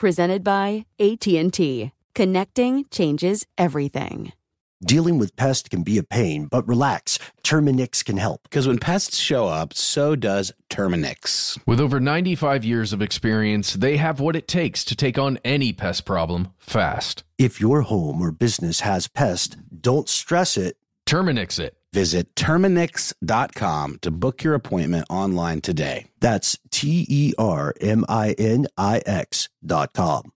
presented by AT&T. Connecting changes everything. Dealing with pests can be a pain, but relax. Terminix can help. Because when pests show up, so does Terminix. With over 95 years of experience, they have what it takes to take on any pest problem fast. If your home or business has pests, don't stress it. Terminix it. Visit Terminix.com to book your appointment online today. That's T E R M I N I X.com.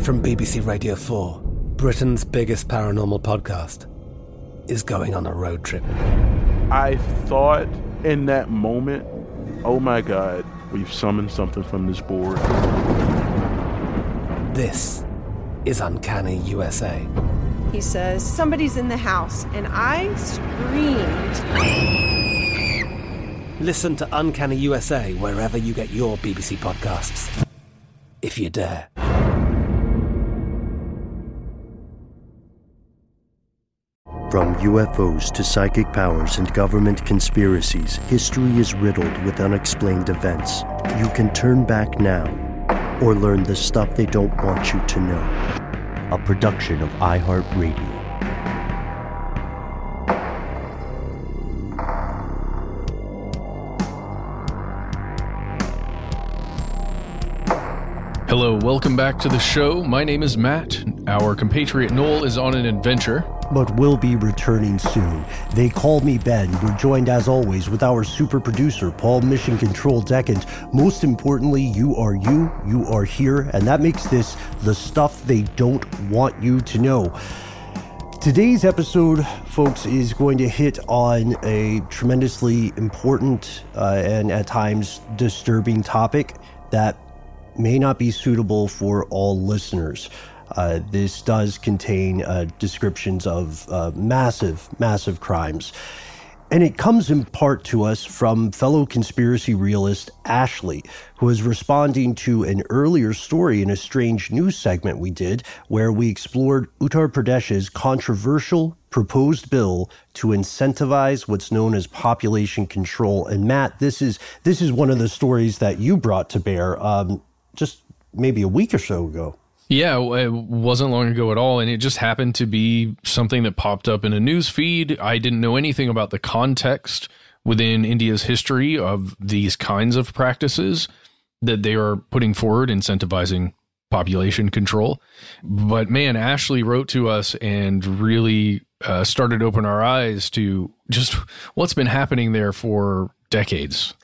From BBC Radio 4, Britain's biggest paranormal podcast is going on a road trip. I thought in that moment, oh my God, we've summoned something from this board. This is Uncanny USA. He says, Somebody's in the house, and I screamed. Listen to Uncanny USA wherever you get your BBC podcasts, if you dare. From UFOs to psychic powers and government conspiracies, history is riddled with unexplained events. You can turn back now or learn the stuff they don't want you to know a production of iHeartRadio. Hello, welcome back to the show. My name is Matt. Our compatriot Noel is on an adventure. But will be returning soon. They call me Ben. We're joined as always with our super producer, Paul Mission Control Decant. Most importantly, you are you, you are here, and that makes this the stuff they don't want you to know. Today's episode, folks, is going to hit on a tremendously important uh, and at times disturbing topic that may not be suitable for all listeners. Uh, this does contain uh, descriptions of uh, massive, massive crimes. And it comes in part to us from fellow conspiracy realist Ashley, who is responding to an earlier story in a strange news segment we did, where we explored Uttar Pradesh's controversial proposed bill to incentivize what's known as population control. And Matt, this is this is one of the stories that you brought to bear um, just maybe a week or so ago. Yeah, it wasn't long ago at all. And it just happened to be something that popped up in a news feed. I didn't know anything about the context within India's history of these kinds of practices that they are putting forward, incentivizing population control. But man, Ashley wrote to us and really uh, started open our eyes to just what's been happening there for decades.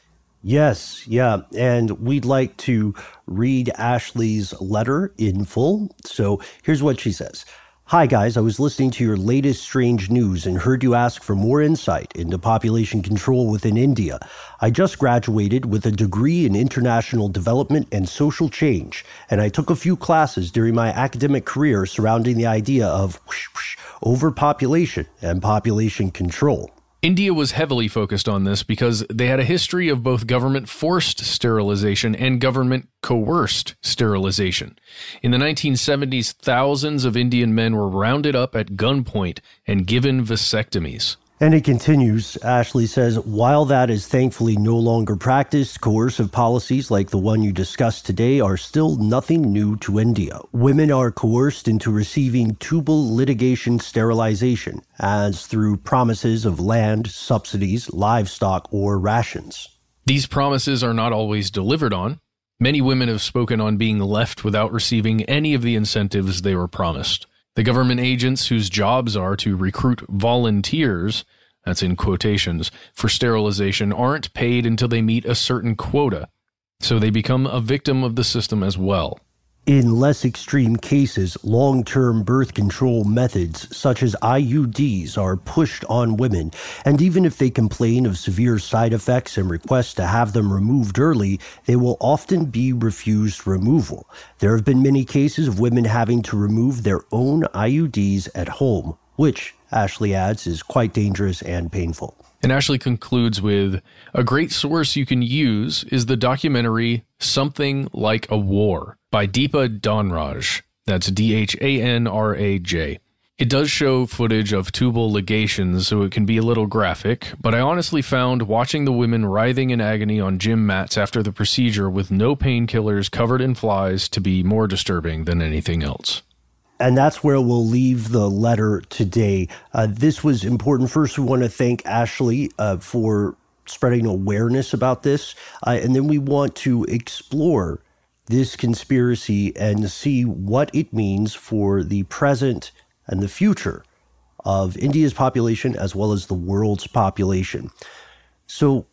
Yes, yeah. And we'd like to read Ashley's letter in full. So here's what she says. Hi, guys. I was listening to your latest strange news and heard you ask for more insight into population control within India. I just graduated with a degree in international development and social change, and I took a few classes during my academic career surrounding the idea of whoosh, whoosh, overpopulation and population control. India was heavily focused on this because they had a history of both government forced sterilization and government coerced sterilization. In the 1970s, thousands of Indian men were rounded up at gunpoint and given vasectomies. And it continues. Ashley says, while that is thankfully no longer practiced, coercive policies like the one you discussed today are still nothing new to India. Women are coerced into receiving tubal ligation sterilization, as through promises of land, subsidies, livestock, or rations. These promises are not always delivered on. Many women have spoken on being left without receiving any of the incentives they were promised. The government agents whose jobs are to recruit volunteers, that's in quotations, for sterilization aren't paid until they meet a certain quota. So they become a victim of the system as well. In less extreme cases, long term birth control methods such as IUDs are pushed on women, and even if they complain of severe side effects and request to have them removed early, they will often be refused removal. There have been many cases of women having to remove their own IUDs at home, which, Ashley adds, is quite dangerous and painful. And Ashley concludes with a great source you can use is the documentary Something Like a War by Deepa Dhanraj. That's D H A N R A J. It does show footage of tubal ligations, so it can be a little graphic, but I honestly found watching the women writhing in agony on gym mats after the procedure with no painkillers covered in flies to be more disturbing than anything else and that's where we'll leave the letter today. Uh, this was important. First, we want to thank Ashley uh, for spreading awareness about this, uh, and then we want to explore this conspiracy and see what it means for the present and the future of India's population as well as the world's population. So,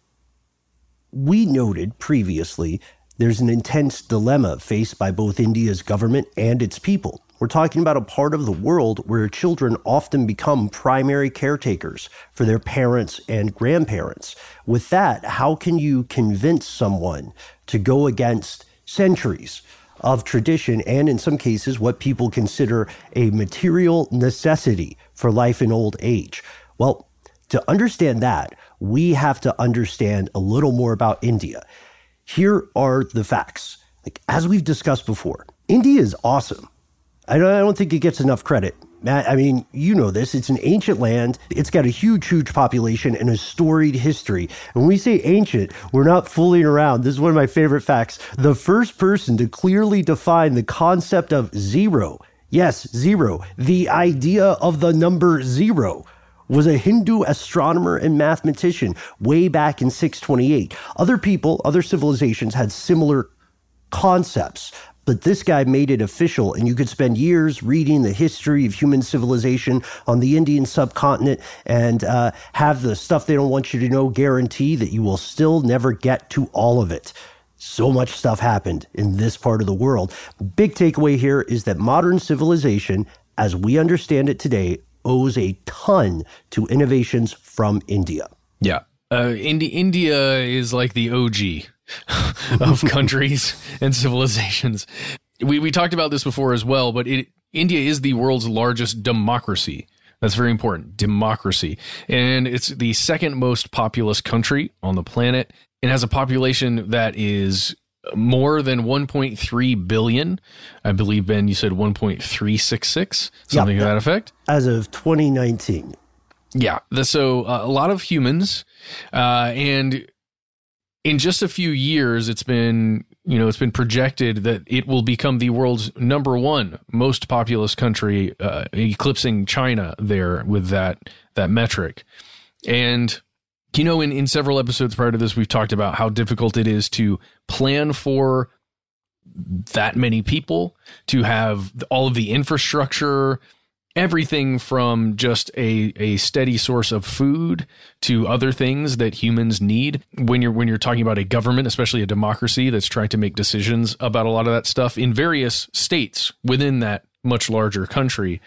we noted previously there's an intense dilemma faced by both India's government and its people. We're talking about a part of the world where children often become primary caretakers for their parents and grandparents. With that, how can you convince someone to go against centuries of tradition and, in some cases, what people consider a material necessity for life in old age? Well, to understand that, we have to understand a little more about India. Here are the facts. Like, as we've discussed before, India is awesome. I don't, I don't think it gets enough credit. I mean, you know this. It's an ancient land. It's got a huge, huge population and a storied history. And when we say ancient, we're not fooling around. This is one of my favorite facts. The first person to clearly define the concept of zero, yes, zero, the idea of the number zero, was a Hindu astronomer and mathematician way back in 628. Other people, other civilizations had similar concepts, but this guy made it official, and you could spend years reading the history of human civilization on the Indian subcontinent and uh, have the stuff they don't want you to know guarantee that you will still never get to all of it. So much stuff happened in this part of the world. Big takeaway here is that modern civilization, as we understand it today, owes a ton to innovations from India. Yeah. Uh, Indi- India is like the OG of countries and civilizations. We we talked about this before as well, but it, India is the world's largest democracy. That's very important. Democracy. And it's the second most populous country on the planet. It has a population that is more than 1.3 billion. I believe, Ben, you said 1.366, something yep. to that effect. As of 2019. Yeah. The, So uh, a lot of humans. Uh, and in just a few years, it's been you know it's been projected that it will become the world's number one most populous country, uh, eclipsing China there with that that metric. And you know, in in several episodes prior to this, we've talked about how difficult it is to plan for that many people to have all of the infrastructure everything from just a, a steady source of food to other things that humans need. When you're when you're talking about a government especially a democracy that's trying to make decisions about a lot of that stuff in various states within that much larger country.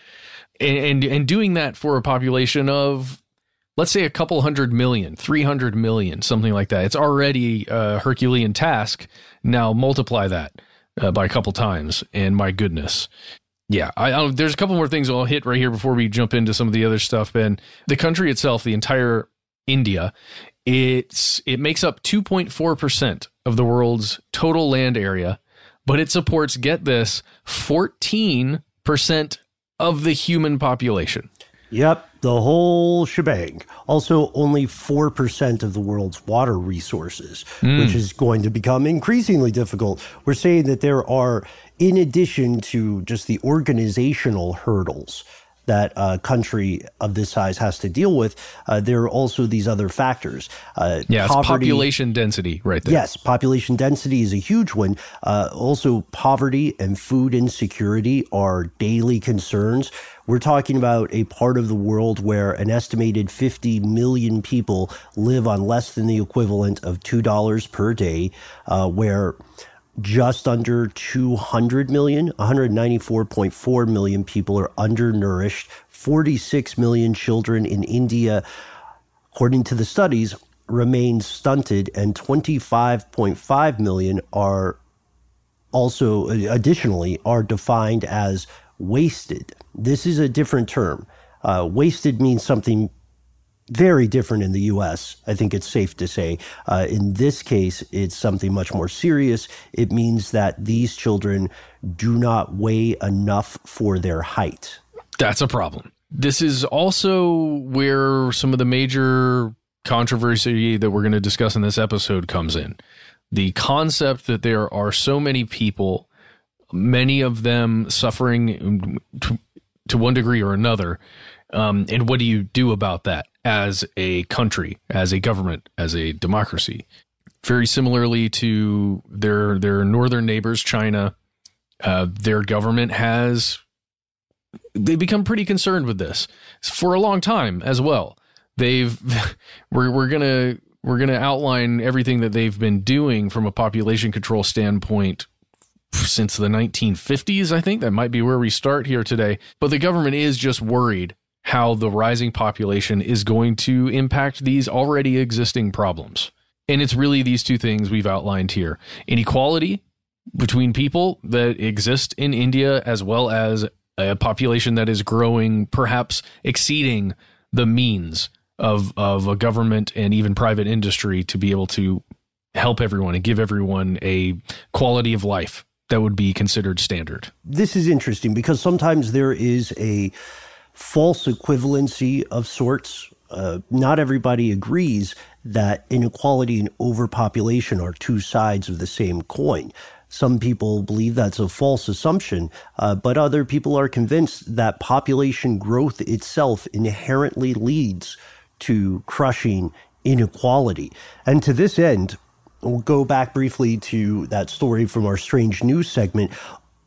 And and, and doing that for a population of let's say a couple hundred million 300 million something like that. It's already a herculean task. Now multiply that uh, by a couple times and my goodness yeah, I, I, there's a couple more things I'll hit right here before we jump into some of the other stuff. Ben, the country itself, the entire India, it's it makes up 2.4 percent of the world's total land area, but it supports get this 14 percent of the human population. Yep, the whole shebang. Also, only 4% of the world's water resources, mm. which is going to become increasingly difficult. We're saying that there are, in addition to just the organizational hurdles that a country of this size has to deal with, uh, there are also these other factors. Uh, yeah, poverty, population density, right there. Yes, population density is a huge one. Uh, also, poverty and food insecurity are daily concerns. We're talking about a part of the world where an estimated 50 million people live on less than the equivalent of $2 per day, uh, where just under 200 million, 194.4 million people are undernourished, 46 million children in India, according to the studies, remain stunted, and 25.5 million are also additionally are defined as wasted. This is a different term. Uh, wasted means something very different in the US. I think it's safe to say. Uh, in this case, it's something much more serious. It means that these children do not weigh enough for their height. That's a problem. This is also where some of the major controversy that we're going to discuss in this episode comes in. The concept that there are so many people many of them suffering to, to one degree or another. Um, and what do you do about that as a country, as a government, as a democracy? Very similarly to their their northern neighbors, China, uh, their government has they become pretty concerned with this for a long time as well. They've we're we're gonna we're gonna outline everything that they've been doing from a population control standpoint since the 1950s, I think. That might be where we start here today. But the government is just worried how the rising population is going to impact these already existing problems. And it's really these two things we've outlined here inequality between people that exist in India, as well as a population that is growing, perhaps exceeding the means of, of a government and even private industry to be able to help everyone and give everyone a quality of life that would be considered standard. This is interesting because sometimes there is a false equivalency of sorts. Uh, not everybody agrees that inequality and overpopulation are two sides of the same coin. Some people believe that's a false assumption, uh, but other people are convinced that population growth itself inherently leads to crushing inequality. And to this end, We'll go back briefly to that story from our strange news segment.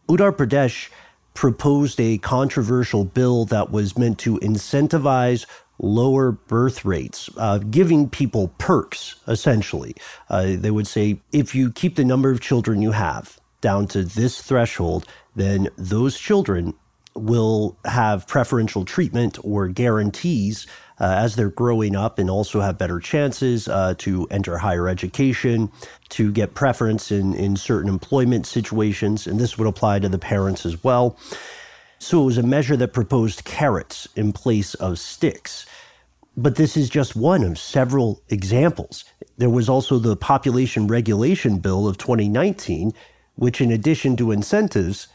Uttar Pradesh proposed a controversial bill that was meant to incentivize lower birth rates, uh, giving people perks, essentially. Uh, they would say if you keep the number of children you have down to this threshold, then those children will have preferential treatment or guarantees uh, as they're growing up and also have better chances uh, to enter higher education, to get preference in, in certain employment situations. And this would apply to the parents as well. So it was a measure that proposed carrots in place of sticks. But this is just one of several examples. There was also the Population Regulation Bill of 2019, which, in addition to incentives,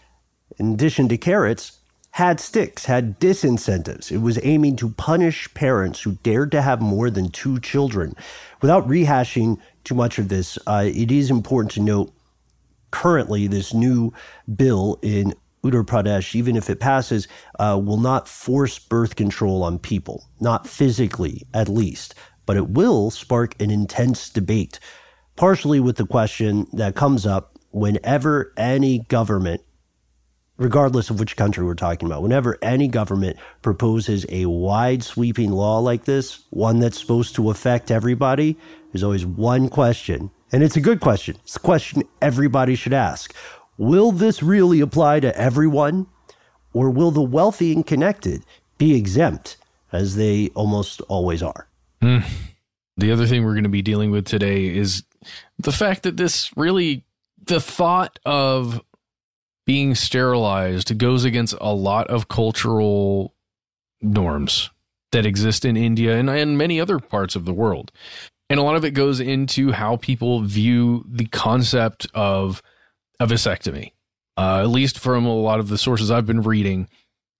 in addition to carrots, had sticks, had disincentives. It was aiming to punish parents who dared to have more than two children. Without rehashing too much of this, uh, it is important to note currently this new bill in Uttar Pradesh, even if it passes, uh, will not force birth control on people, not physically at least, but it will spark an intense debate, partially with the question that comes up whenever any government regardless of which country we're talking about, whenever any government proposes a wide sweeping law like this, one that's supposed to affect everybody, there's always one question. And it's a good question. It's a question everybody should ask. Will this really apply to everyone? Or will the wealthy and connected be exempt, as they almost always are? Mm. The other thing we're going to be dealing with today is the fact that this really, the thought of being sterilized goes against a lot of cultural norms that exist in India and, and many other parts of the world. And a lot of it goes into how people view the concept of a vasectomy. Uh, at least from a lot of the sources I've been reading,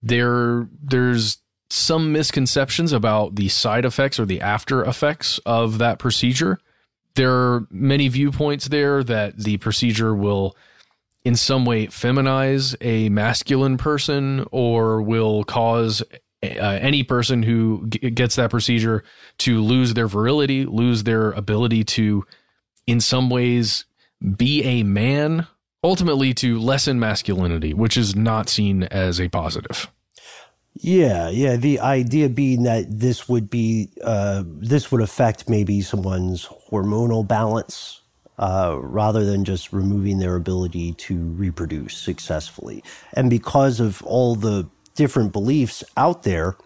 there there's some misconceptions about the side effects or the after effects of that procedure. There are many viewpoints there that the procedure will in some way feminize a masculine person or will cause uh, any person who g- gets that procedure to lose their virility, lose their ability to, in some ways, be a man, ultimately to lessen masculinity, which is not seen as a positive. Yeah, yeah. The idea being that this would be, uh, this would affect maybe someone's hormonal balance uh, rather than just removing their ability to reproduce successfully. And because of all the different beliefs out there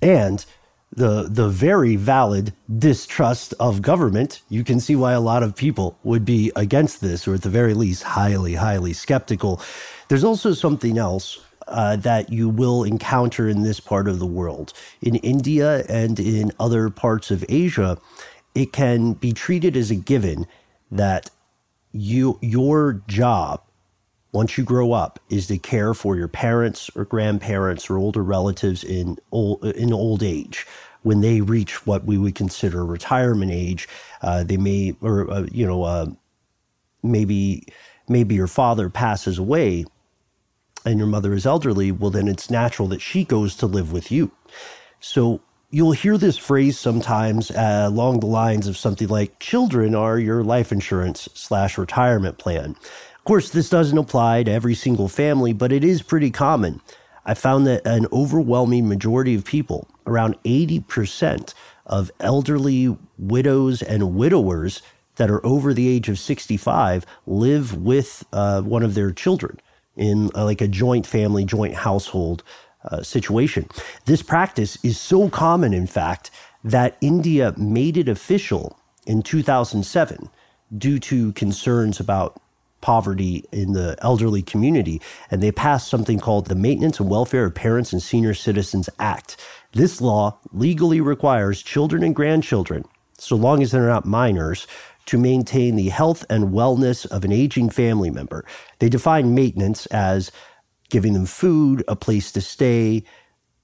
and the the very valid distrust of government, you can see why a lot of people would be against this, or at the very least, highly, highly skeptical. There's also something else uh, that you will encounter in this part of the world. In India and in other parts of Asia, it can be treated as a given that you your job once you grow up is to care for your parents or grandparents or older relatives in old in old age. When they reach what we would consider retirement age uh, they may or uh, you know uh, maybe maybe your father passes away and your mother is elderly well then it's natural that she goes to live with you. So you'll hear this phrase sometimes uh, along the lines of something like children are your life insurance slash retirement plan. Of course this doesn't apply to every single family but it is pretty common. I found that an overwhelming majority of people around 80% of elderly widows and widowers that are over the age of 65 live with uh, one of their children in uh, like a joint family joint household uh, situation. This practice is so common, in fact, that India made it official in 2007 due to concerns about poverty in the elderly community. And they passed something called the Maintenance and Welfare of Parents and Senior Citizens Act. This law legally requires children and grandchildren, so long as they're not minors, to maintain the health and wellness of an aging family member. They define maintenance as giving them food, a place to stay,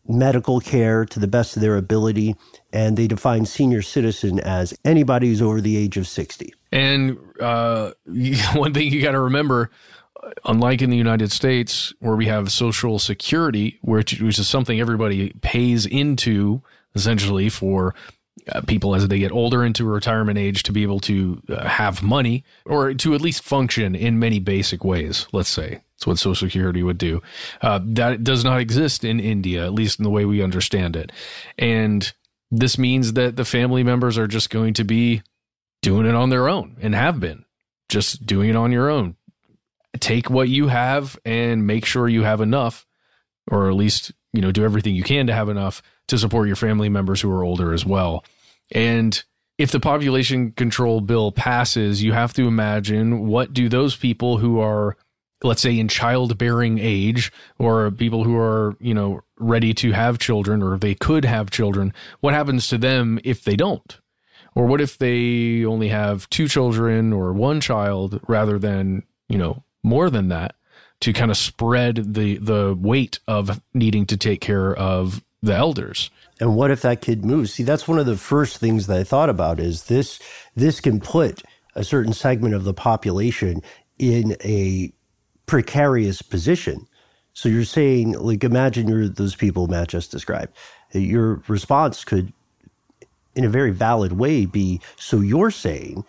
medical care to the best of their ability, and they define senior citizen as anybody who's over the age of 60. And uh, one thing you got to remember unlike in the United States, where we have Social Security, which, which is something everybody pays into essentially for uh, people as they get older into retirement age to be able to uh, have money or to at least function in many basic ways, let's say. What Social Security would do. Uh, that does not exist in India, at least in the way we understand it. And this means that the family members are just going to be doing it on their own and have been just doing it on your own. Take what you have and make sure you have enough, or at least, you know, do everything you can to have enough to support your family members who are older as well. And if the population control bill passes, you have to imagine what do those people who are let's say in childbearing age or people who are, you know, ready to have children or they could have children, what happens to them if they don't? Or what if they only have two children or one child rather than, you know, more than that to kind of spread the the weight of needing to take care of the elders? And what if that kid moves? See, that's one of the first things that I thought about is this this can put a certain segment of the population in a precarious position. So you're saying, like, imagine you're those people Matt just described. Your response could, in a very valid way, be so you're saying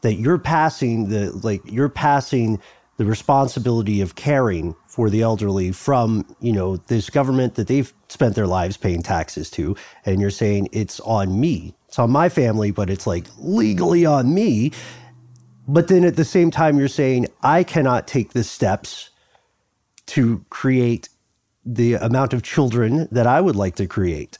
that you're passing the, like, you're passing the responsibility of caring for the elderly from, you know, this government that they've spent their lives paying taxes to. And you're saying it's on me. It's on my family, but it's like legally on me. But then at the same time, you're saying, I cannot take the steps to create the amount of children that I would like to create.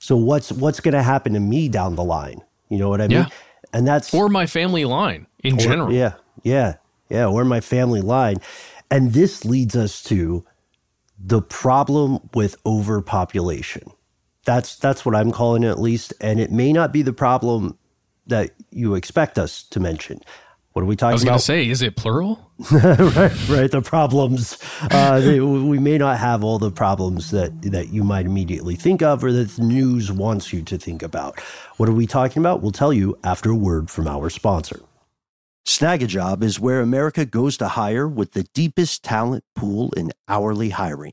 So what's what's going to happen to me down the line? You know what I mean? Yeah. And that's or my family line in or, general. Yeah, yeah, yeah, or my family line. And this leads us to the problem with overpopulation. That's that's what I'm calling it at least, and it may not be the problem that you expect us to mention. What are we talking I was about? going to say, is it plural? right, right. The problems. Uh, they, we may not have all the problems that that you might immediately think of, or that the news wants you to think about. What are we talking about? We'll tell you after a word from our sponsor. Snagajob is where America goes to hire with the deepest talent pool in hourly hiring.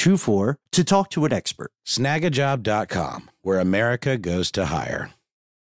242424 to talk to an expert. Snagajob.com, where America goes to hire.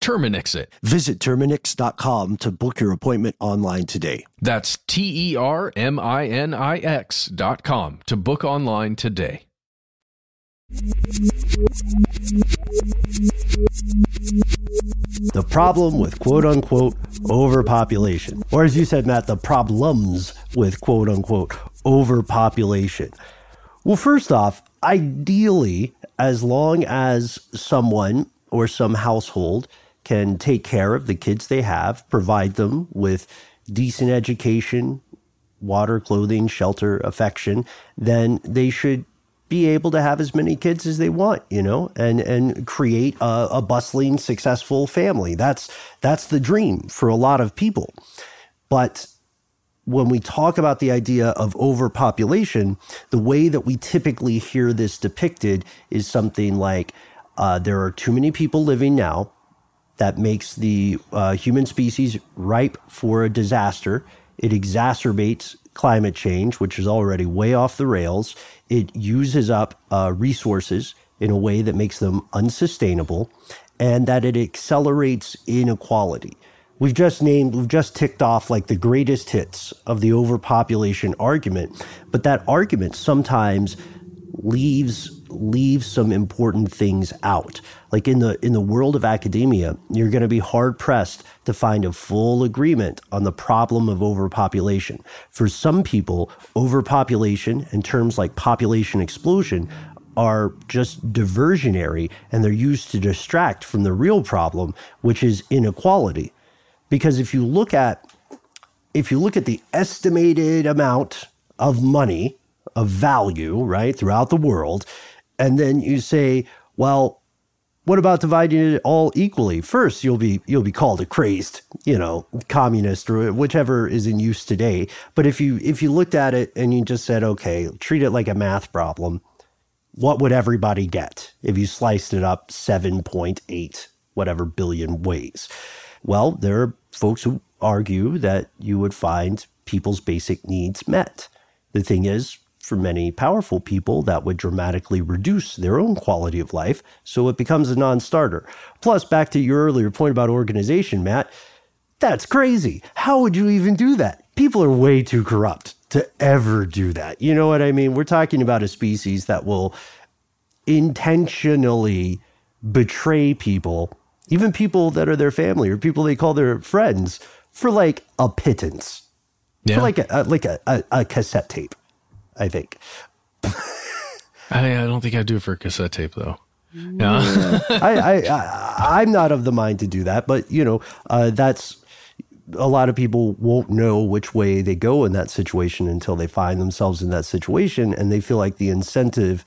Terminix it. Visit Terminix.com to book your appointment online today. That's T E R M I N I X dot com to book online today. The problem with quote unquote overpopulation, or as you said, Matt, the problems with quote unquote overpopulation. Well, first off, ideally, as long as someone or some household can take care of the kids they have, provide them with decent education, water, clothing, shelter, affection, then they should be able to have as many kids as they want, you know, and and create a, a bustling, successful family. That's that's the dream for a lot of people. But when we talk about the idea of overpopulation, the way that we typically hear this depicted is something like uh, there are too many people living now that makes the uh, human species ripe for a disaster. It exacerbates climate change, which is already way off the rails. It uses up uh, resources in a way that makes them unsustainable, and that it accelerates inequality. we've just named, we've just ticked off like the greatest hits of the overpopulation argument, but that argument sometimes leaves leaves some important things out. Like in the in the world of academia, you're going to be hard pressed to find a full agreement on the problem of overpopulation. For some people, overpopulation and terms like population explosion are just diversionary and they're used to distract from the real problem, which is inequality. Because if you look at if you look at the estimated amount of money of value, right, throughout the world, and then you say, well, what about dividing it all equally? First, you'll be you'll be called a crazed, you know, communist or whichever is in use today. But if you if you looked at it and you just said, okay, treat it like a math problem, what would everybody get if you sliced it up 7.8 whatever billion ways? Well, there are folks who argue that you would find people's basic needs met. The thing is, for many powerful people, that would dramatically reduce their own quality of life, so it becomes a non starter. Plus, back to your earlier point about organization, Matt, that's crazy. How would you even do that? People are way too corrupt to ever do that. You know what I mean? We're talking about a species that will intentionally betray people, even people that are their family or people they call their friends, for like a pittance, yeah. for like a, like a, a, a cassette tape. I think. I, I don't think I'd do it for a cassette tape though. Yeah, I, I, I am not of the mind to do that, but you know, uh, that's a lot of people won't know which way they go in that situation until they find themselves in that situation, and they feel like the incentive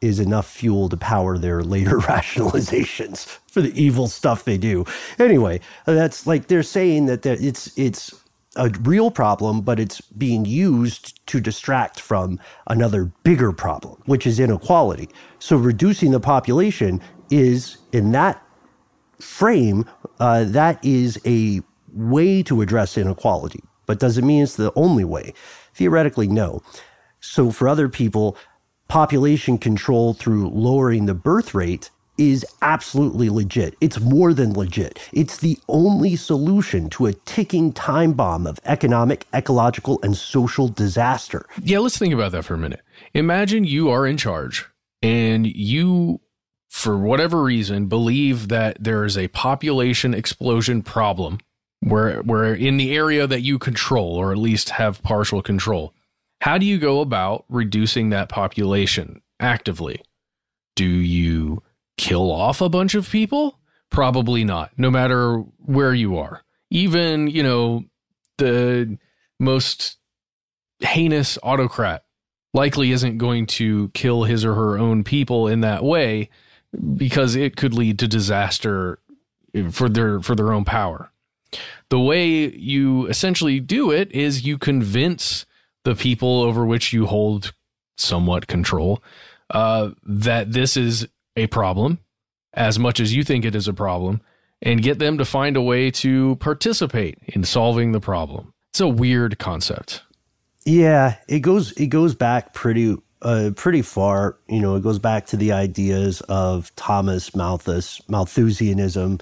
is enough fuel to power their later rationalizations for the evil stuff they do. Anyway, that's like they're saying that it's it's a real problem, but it's being used to distract from another bigger problem, which is inequality. So reducing the population is, in that frame, uh, that is a way to address inequality. But does it mean it's the only way? Theoretically, no. So for other people, population control through lowering the birth rate is absolutely legit. It's more than legit. It's the only solution to a ticking time bomb of economic, ecological, and social disaster. Yeah, let's think about that for a minute. Imagine you are in charge and you, for whatever reason, believe that there is a population explosion problem where, where in the area that you control, or at least have partial control. How do you go about reducing that population actively? Do you kill off a bunch of people? Probably not, no matter where you are. Even, you know, the most heinous autocrat likely isn't going to kill his or her own people in that way because it could lead to disaster for their for their own power. The way you essentially do it is you convince the people over which you hold somewhat control uh, that this is a problem as much as you think it is a problem and get them to find a way to participate in solving the problem. It's a weird concept. Yeah, it goes it goes back pretty uh, pretty far. You know, it goes back to the ideas of Thomas Malthus, Malthusianism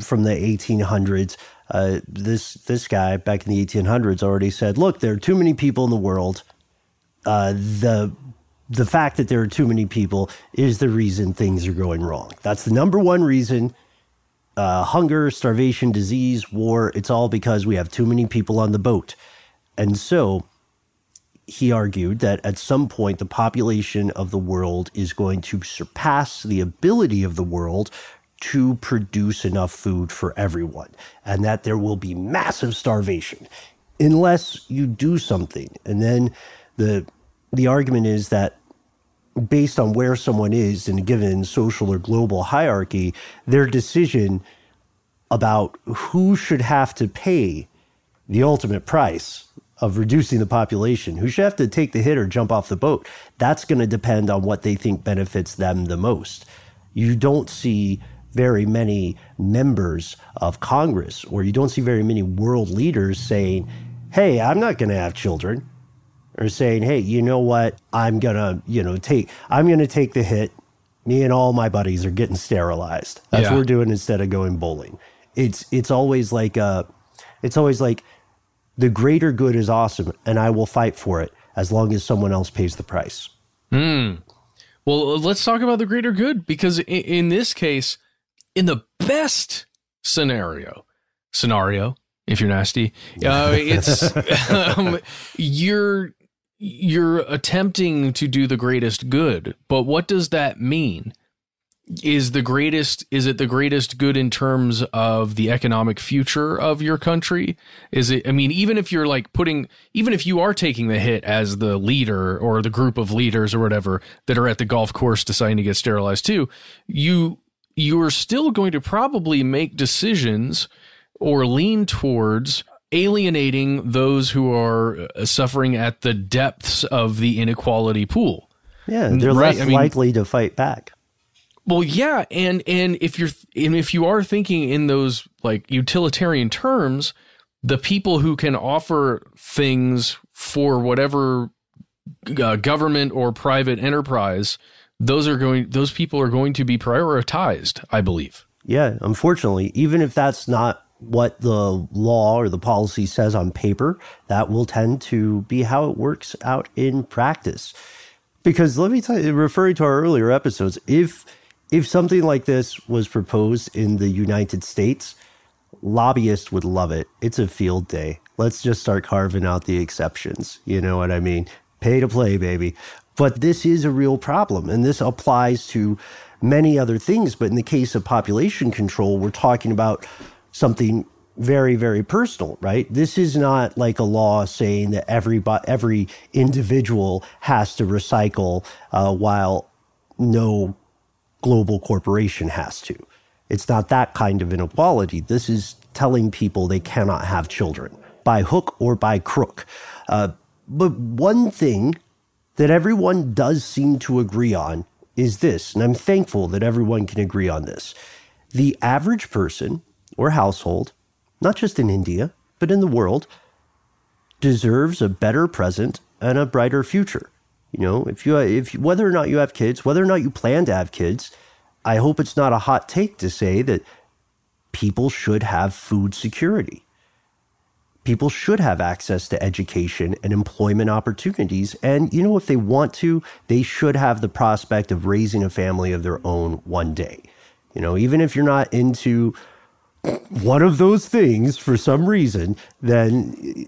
from the 1800s. Uh, this this guy back in the 1800s already said, "Look, there are too many people in the world. Uh, the the fact that there are too many people is the reason things are going wrong. That's the number one reason. Uh, hunger, starvation, disease, war, it's all because we have too many people on the boat. And so he argued that at some point the population of the world is going to surpass the ability of the world to produce enough food for everyone, and that there will be massive starvation unless you do something. And then the the argument is that based on where someone is in a given social or global hierarchy, their decision about who should have to pay the ultimate price of reducing the population, who should have to take the hit or jump off the boat, that's going to depend on what they think benefits them the most. You don't see very many members of Congress or you don't see very many world leaders saying, hey, I'm not going to have children or saying, "Hey, you know what? I'm gonna, you know, take I'm gonna take the hit. Me and all my buddies are getting sterilized. That's yeah. what we're doing instead of going bowling." It's it's always like uh, it's always like the greater good is awesome, and I will fight for it as long as someone else pays the price. Hmm. Well, let's talk about the greater good because in, in this case, in the best scenario, scenario, if you're nasty, uh, it's um, you're you're attempting to do the greatest good. But what does that mean? is the greatest is it the greatest good in terms of the economic future of your country is it i mean even if you're like putting even if you are taking the hit as the leader or the group of leaders or whatever that are at the golf course deciding to get sterilized too you you're still going to probably make decisions or lean towards alienating those who are uh, suffering at the depths of the inequality pool yeah they're right? less I mean, likely to fight back well, yeah, and and if you're and if you are thinking in those like utilitarian terms, the people who can offer things for whatever uh, government or private enterprise, those are going those people are going to be prioritized, I believe. Yeah, unfortunately, even if that's not what the law or the policy says on paper, that will tend to be how it works out in practice. Because let me tell you, referring to our earlier episodes, if if something like this was proposed in the United States, lobbyists would love it. It's a field day. Let's just start carving out the exceptions. You know what I mean? Pay to play, baby. But this is a real problem, and this applies to many other things. But in the case of population control, we're talking about something very, very personal, right? This is not like a law saying that every every individual has to recycle uh, while no global corporation has to. It's not that kind of inequality. This is telling people they cannot have children by hook or by crook. Uh, but one thing that everyone does seem to agree on is this, and I'm thankful that everyone can agree on this. The average person or household, not just in India, but in the world, deserves a better present and a brighter future. You know, if you if whether or not you have kids, whether or not you plan to have kids, I hope it's not a hot take to say that people should have food security. People should have access to education and employment opportunities. And, you know, if they want to, they should have the prospect of raising a family of their own one day. You know, even if you're not into one of those things for some reason, then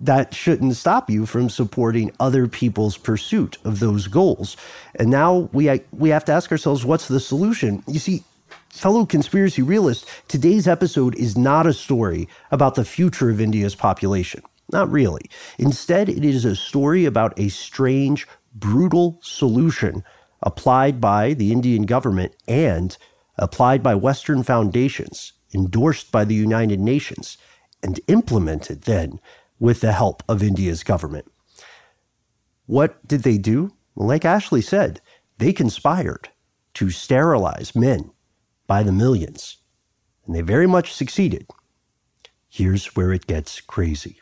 that shouldn't stop you from supporting other people's pursuit of those goals. And now we we have to ask ourselves what's the solution? You see, fellow conspiracy realists, today's episode is not a story about the future of India's population. Not really. Instead, it is a story about a strange, brutal solution applied by the Indian government and applied by Western foundations, endorsed by the United Nations, and implemented then with the help of India's government. What did they do? Like Ashley said, they conspired to sterilize men by the millions, and they very much succeeded. Here's where it gets crazy.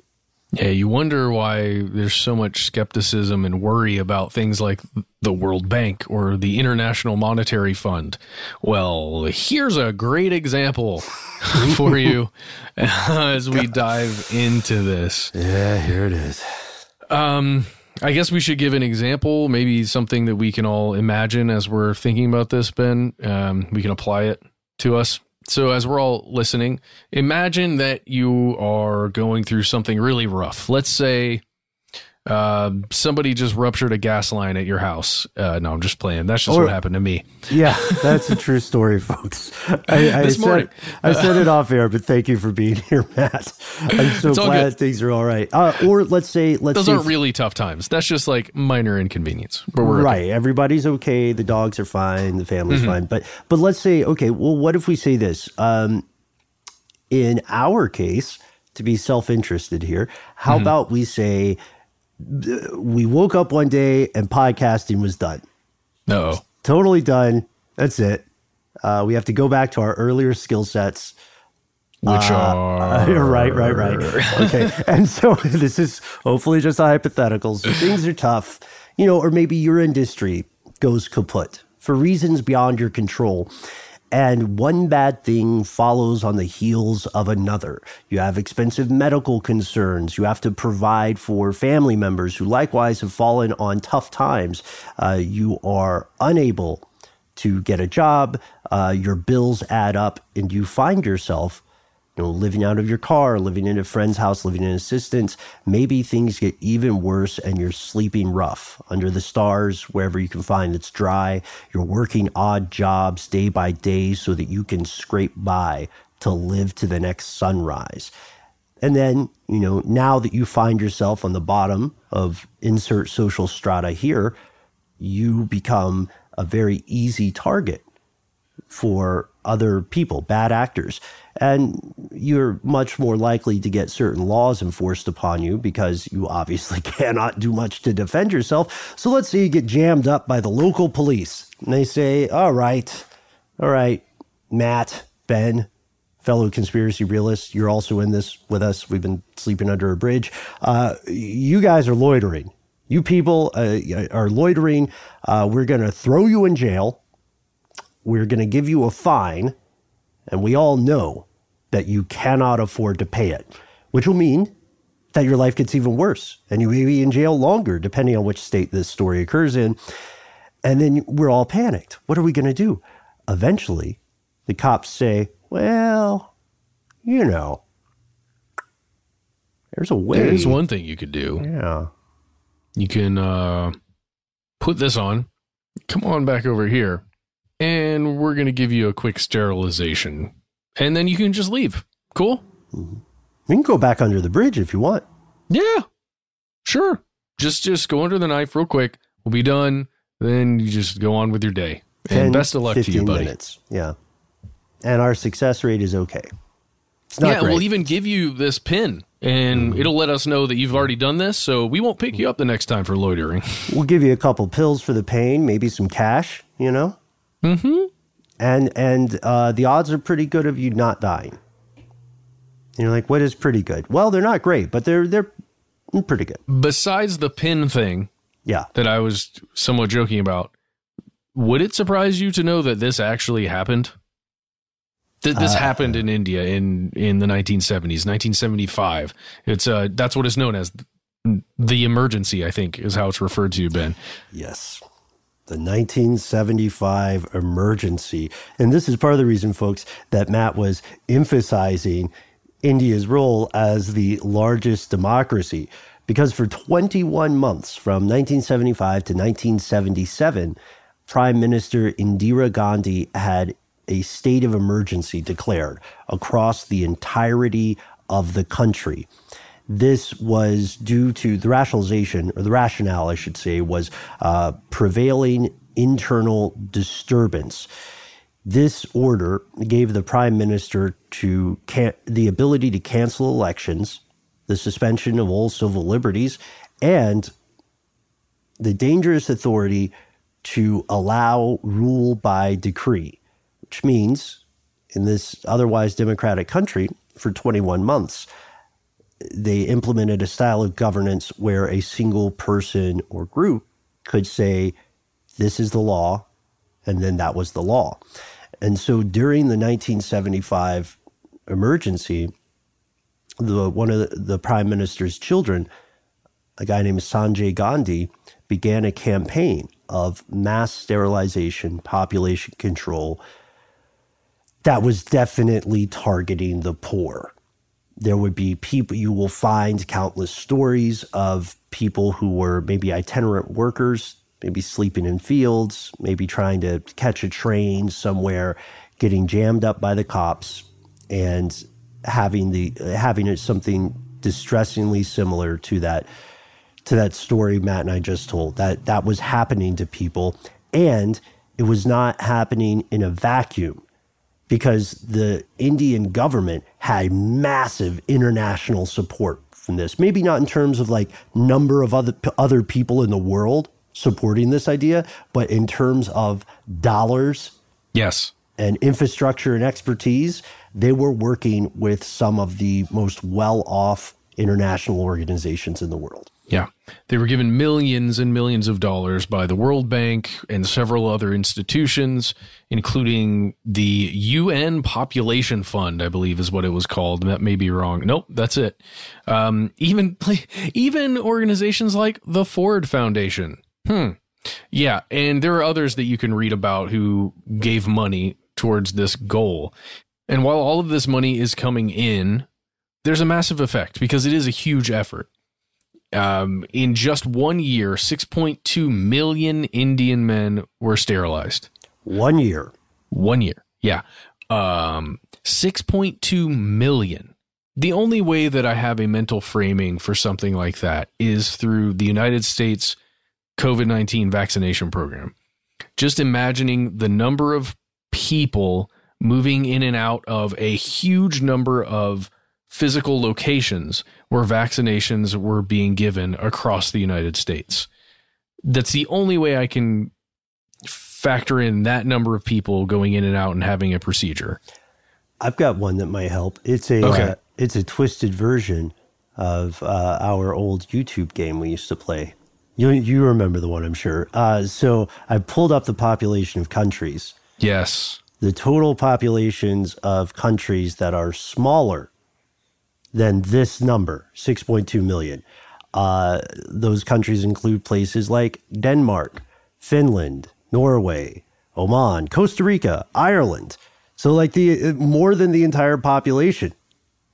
Yeah, you wonder why there's so much skepticism and worry about things like the World Bank or the International Monetary Fund. Well, here's a great example for you as we dive into this. Yeah, here it is. Um, I guess we should give an example, maybe something that we can all imagine as we're thinking about this, Ben. Um, we can apply it to us. So, as we're all listening, imagine that you are going through something really rough. Let's say uh, somebody just ruptured a gas line at your house. Uh, no, I'm just playing. That's just or, what happened to me. Yeah, that's a true story, folks. I, I said, I said it off air, but thank you for being here, Matt. I'm so glad things are all right. Uh, or let's say, let's those say aren't really tough times. That's just like minor inconvenience. But we're right. Okay. Everybody's okay. The dogs are fine. The family's mm-hmm. fine. But but let's say, okay. Well, what if we say this? Um, in our case, to be self-interested here, how mm-hmm. about we say we woke up one day and podcasting was done. No, totally done. That's it. Uh, we have to go back to our earlier skill sets. Which uh, are right, right, right. Okay, and so this is hopefully just a hypothetical. So things are tough, you know, or maybe your industry goes kaput for reasons beyond your control, And one bad thing follows on the heels of another. You have expensive medical concerns. You have to provide for family members who likewise have fallen on tough times. Uh, you are unable to get a job. Uh, your bills add up, and you find yourself you know, living out of your car, living in a friend's house, living in assistance. Maybe things get even worse and you're sleeping rough under the stars, wherever you can find it's dry. You're working odd jobs day by day so that you can scrape by to live to the next sunrise. And then, you know, now that you find yourself on the bottom of insert social strata here, you become a very easy target for other people, bad actors. And you're much more likely to get certain laws enforced upon you because you obviously cannot do much to defend yourself. So let's say you get jammed up by the local police and they say, all right, all right, Matt, Ben, fellow conspiracy realists, you're also in this with us. We've been sleeping under a bridge. Uh, you guys are loitering. You people uh, are loitering. Uh, we're going to throw you in jail we're going to give you a fine, and we all know that you cannot afford to pay it, which will mean that your life gets even worse and you may be in jail longer, depending on which state this story occurs in. And then we're all panicked. What are we going to do? Eventually, the cops say, well, you know, there's a way. There's one thing you could do. Yeah. You can uh, put this on. Come on back over here and we're going to give you a quick sterilization. And then you can just leave. Cool? Mm-hmm. You can go back under the bridge if you want. Yeah. Sure. Just just go under the knife real quick. We'll be done. Then you just go on with your day. 10, and best of luck to you, buddy. Minutes. Yeah. And our success rate is okay. It's not yeah, great. we'll even give you this pin and mm-hmm. it'll let us know that you've already done this, so we won't pick you up the next time for loitering. We'll give you a couple pills for the pain, maybe some cash, you know? Mm-hmm. And and uh, the odds are pretty good of you not dying. And you're like, what is pretty good? Well, they're not great, but they're they're pretty good. Besides the pin thing, yeah, that I was somewhat joking about, would it surprise you to know that this actually happened? Th- this uh, happened in India in in the 1970s, 1975. It's uh that's what it's known as the emergency. I think is how it's referred to, Ben. Yes the 1975 emergency. And this is part of the reason, folks, that Matt was emphasizing India's role as the largest democracy. Because for 21 months, from 1975 to 1977, Prime Minister Indira Gandhi had a state of emergency declared across the entirety of the country. This was due to the rationalization, or the rationale, I should say, was uh, prevailing internal disturbance. This order gave the prime minister to can- the ability to cancel elections, the suspension of all civil liberties, and the dangerous authority to allow rule by decree, which means in this otherwise democratic country for 21 months, they implemented a style of governance where a single person or group could say, this is the law, and then that was the law. And so during the 1975 emergency, the, one of the, the prime minister's children, a guy named Sanjay Gandhi, began a campaign of mass sterilization, population control that was definitely targeting the poor there would be people you will find countless stories of people who were maybe itinerant workers maybe sleeping in fields maybe trying to catch a train somewhere getting jammed up by the cops and having the having it something distressingly similar to that to that story Matt and I just told. That that was happening to people and it was not happening in a vacuum because the Indian government had massive international support from this. Maybe not in terms of like number of other other people in the world supporting this idea, but in terms of dollars. Yes. And infrastructure and expertise, they were working with some of the most well off international organizations in the world. Yeah. They were given millions and millions of dollars by the World Bank and several other institutions, including the UN Population Fund, I believe is what it was called. That may be wrong. Nope, that's it. Um, even, even organizations like the Ford Foundation. Hmm. Yeah. And there are others that you can read about who gave money towards this goal. And while all of this money is coming in, there's a massive effect because it is a huge effort. Um, in just one year, 6.2 million Indian men were sterilized. One year. One year. Yeah. Um, 6.2 million. The only way that I have a mental framing for something like that is through the United States COVID 19 vaccination program. Just imagining the number of people moving in and out of a huge number of physical locations where vaccinations were being given across the United States. That's the only way I can factor in that number of people going in and out and having a procedure. I've got one that might help. It's a okay. uh, it's a twisted version of uh, our old YouTube game we used to play. You you remember the one, I'm sure. Uh, so I pulled up the population of countries. Yes. The total populations of countries that are smaller than this number, 6.2 million. Uh, those countries include places like Denmark, Finland, Norway, Oman, Costa Rica, Ireland. So, like the more than the entire population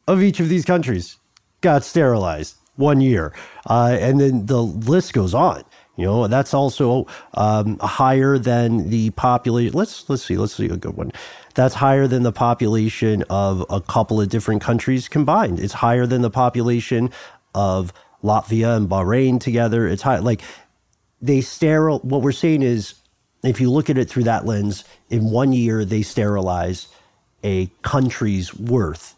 of each of these countries got sterilized one year, uh, and then the list goes on. You know, that's also um, higher than the population. Let's let's see. Let's see a good one. That's higher than the population of a couple of different countries combined. It's higher than the population of Latvia and Bahrain together. It's high. Like they sterile. What we're saying is, if you look at it through that lens, in one year they sterilize a country's worth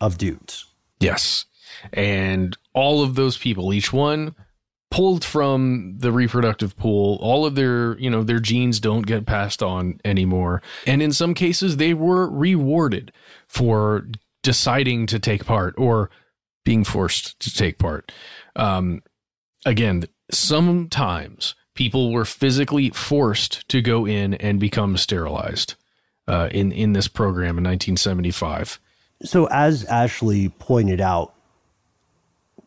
of dudes. Yes, and all of those people, each one pulled from the reproductive pool. All of their you know their genes don't get passed on anymore. And in some cases they were rewarded for deciding to take part or being forced to take part. Um, again sometimes people were physically forced to go in and become sterilized uh, in in this program in 1975 so as ashley pointed out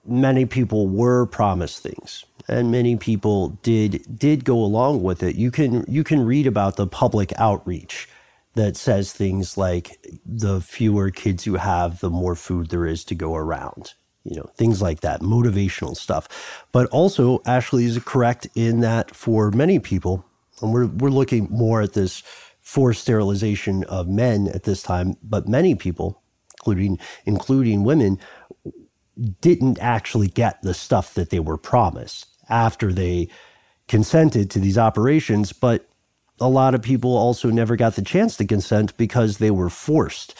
many people were promised things and many people did did go along with it. You can you can read about the public outreach that says things like the fewer kids you have the more food there is to go around you know things like that motivational stuff. But also ashley is correct in that for many people and we're we're looking more at this forced sterilization of men at this time but many people including including women didn't actually get the stuff that they were promised after they consented to these operations. But a lot of people also never got the chance to consent because they were forced.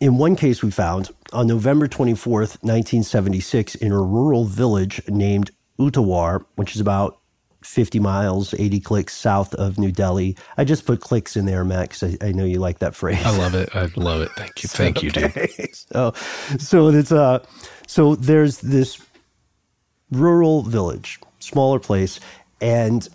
In one case, we found on November 24th, 1976, in a rural village named Uttawar, which is about 50 miles, 80 clicks south of New Delhi. I just put clicks in there, Max. I, I know you like that phrase. I love it. I love it. Thank you. Thank you, dude. so, so it's uh, so there's this rural village, smaller place, and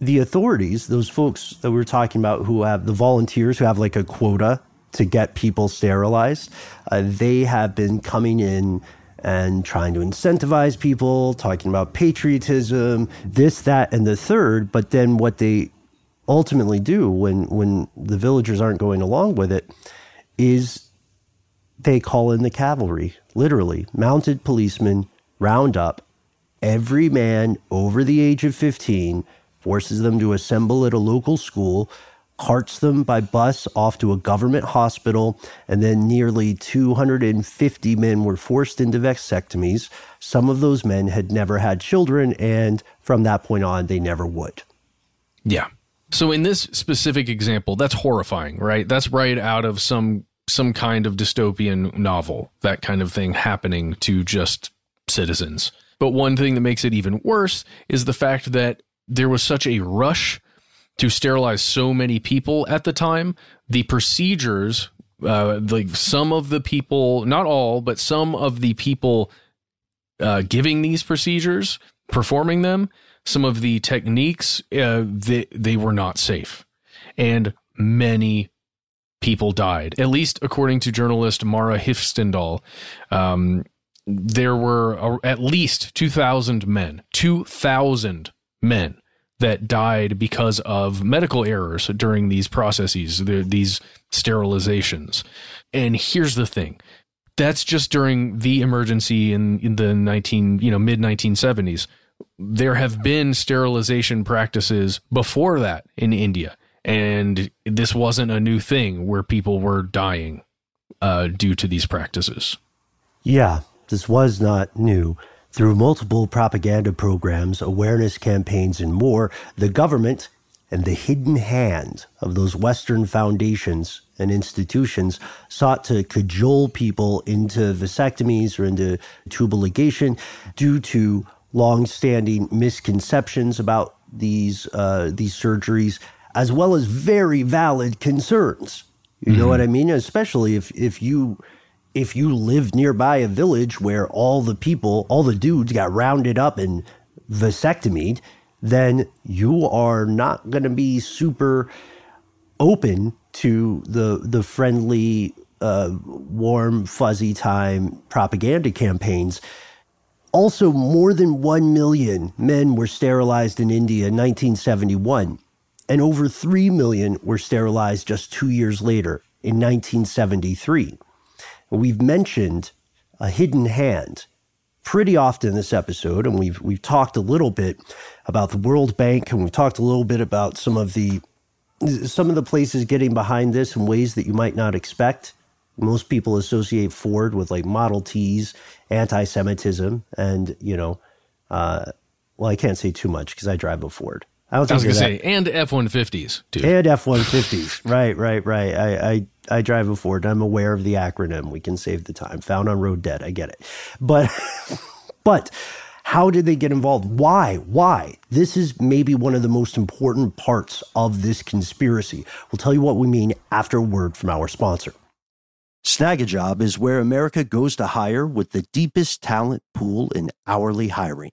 the authorities, those folks that we are talking about who have the volunteers who have like a quota to get people sterilized, uh, they have been coming in and trying to incentivize people, talking about patriotism, this, that, and the third. But then what they ultimately do when when the villagers aren't going along with it is they call in the cavalry, literally mounted policemen round up every man over the age of 15 forces them to assemble at a local school carts them by bus off to a government hospital, and then nearly 250 men were forced into vasectomies. Some of those men had never had children, and from that point on, they never would. Yeah. So in this specific example, that's horrifying, right? That's right out of some some kind of dystopian novel, that kind of thing happening to just citizens. But one thing that makes it even worse is the fact that there was such a rush to sterilize so many people at the time, the procedures uh, like some of the people, not all, but some of the people uh, giving these procedures, performing them, some of the techniques, uh, they, they were not safe. And many people died, at least according to journalist Mara Hvistendahl. Um, there were at least 2,000 men, 2,000 men that died because of medical errors during these processes, these sterilizations. And here's the thing that's just during the emergency in, in the 19, you know, mid 1970s. There have been sterilization practices before that in India. And this wasn't a new thing where people were dying uh, due to these practices. Yeah, this was not new. Through multiple propaganda programs, awareness campaigns, and more, the government and the hidden hand of those Western foundations and institutions sought to cajole people into vasectomies or into tubal ligation due to long-standing misconceptions about these uh, these surgeries, as well as very valid concerns. You mm-hmm. know what I mean? Especially if if you if you live nearby a village where all the people, all the dudes got rounded up and vasectomied, then you are not going to be super open to the the friendly, uh, warm, fuzzy time propaganda campaigns. Also, more than 1 million men were sterilized in India in 1971, and over 3 million were sterilized just two years later in 1973. We've mentioned a hidden hand pretty often in this episode, and we've we've talked a little bit about the World Bank, and we've talked a little bit about some of the some of the places getting behind this in ways that you might not expect. Most people associate Ford with like Model Ts, anti-Semitism, and you know, uh, well, I can't say too much because I drive a Ford. I, I was going to say, and F one fifties too, and F one fifties. Right, right, right. I, I I drive a Ford. I'm aware of the acronym. We can save the time. Found on road dead. I get it. But, but how did they get involved? Why? Why? This is maybe one of the most important parts of this conspiracy. We'll tell you what we mean after a word from our sponsor. Snagajob is where America goes to hire with the deepest talent pool in hourly hiring.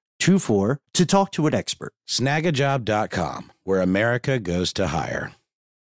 24 to talk to an expert. Snagajob.com, where America goes to hire.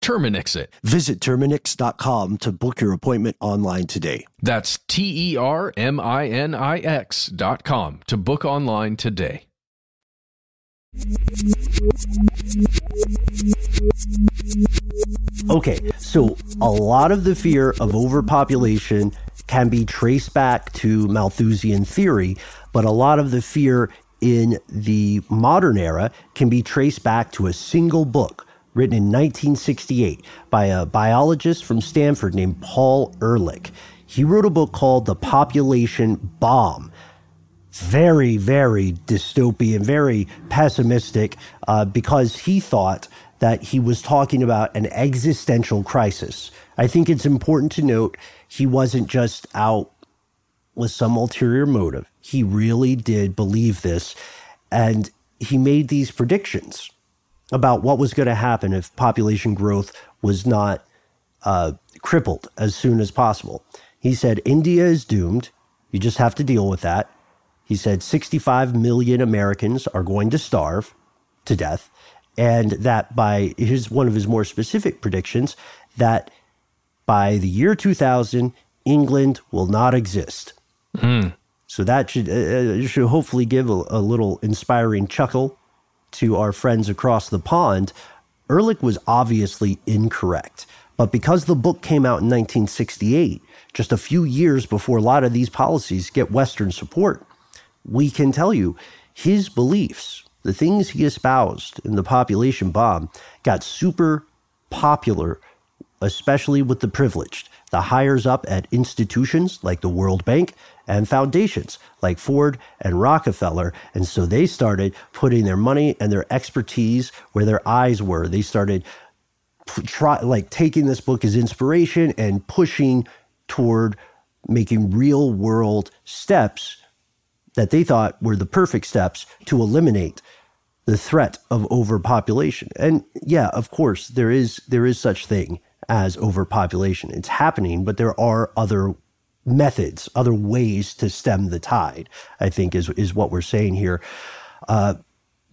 Terminix it. Visit Terminix.com to book your appointment online today. That's T E R M I N I X dot com to book online today. Okay, so a lot of the fear of overpopulation can be traced back to Malthusian theory, but a lot of the fear in the modern era can be traced back to a single book written in 1968 by a biologist from Stanford named Paul Ehrlich. He wrote a book called The Population Bomb. Very, very dystopian, very pessimistic, uh, because he thought that he was talking about an existential crisis. I think it's important to note he wasn't just out with some ulterior motive. He really did believe this. And he made these predictions about what was going to happen if population growth was not uh, crippled as soon as possible. He said, India is doomed. You just have to deal with that. He said 65 million Americans are going to starve to death. And that by his one of his more specific predictions, that by the year 2000, England will not exist. Mm. So that should uh, should hopefully give a, a little inspiring chuckle to our friends across the pond. Ehrlich was obviously incorrect, but because the book came out in 1968, just a few years before a lot of these policies get Western support, we can tell you his beliefs, the things he espoused in the population bomb, got super popular, especially with the privileged, the hires up at institutions like the World Bank and foundations like Ford and Rockefeller. And so they started putting their money and their expertise where their eyes were. They started try, like taking this book as inspiration and pushing toward making real world steps that they thought were the perfect steps to eliminate the threat of overpopulation. And yeah, of course, there is there is such thing as overpopulation. It's happening, but there are other methods, other ways to stem the tide. I think is is what we're saying here. Uh,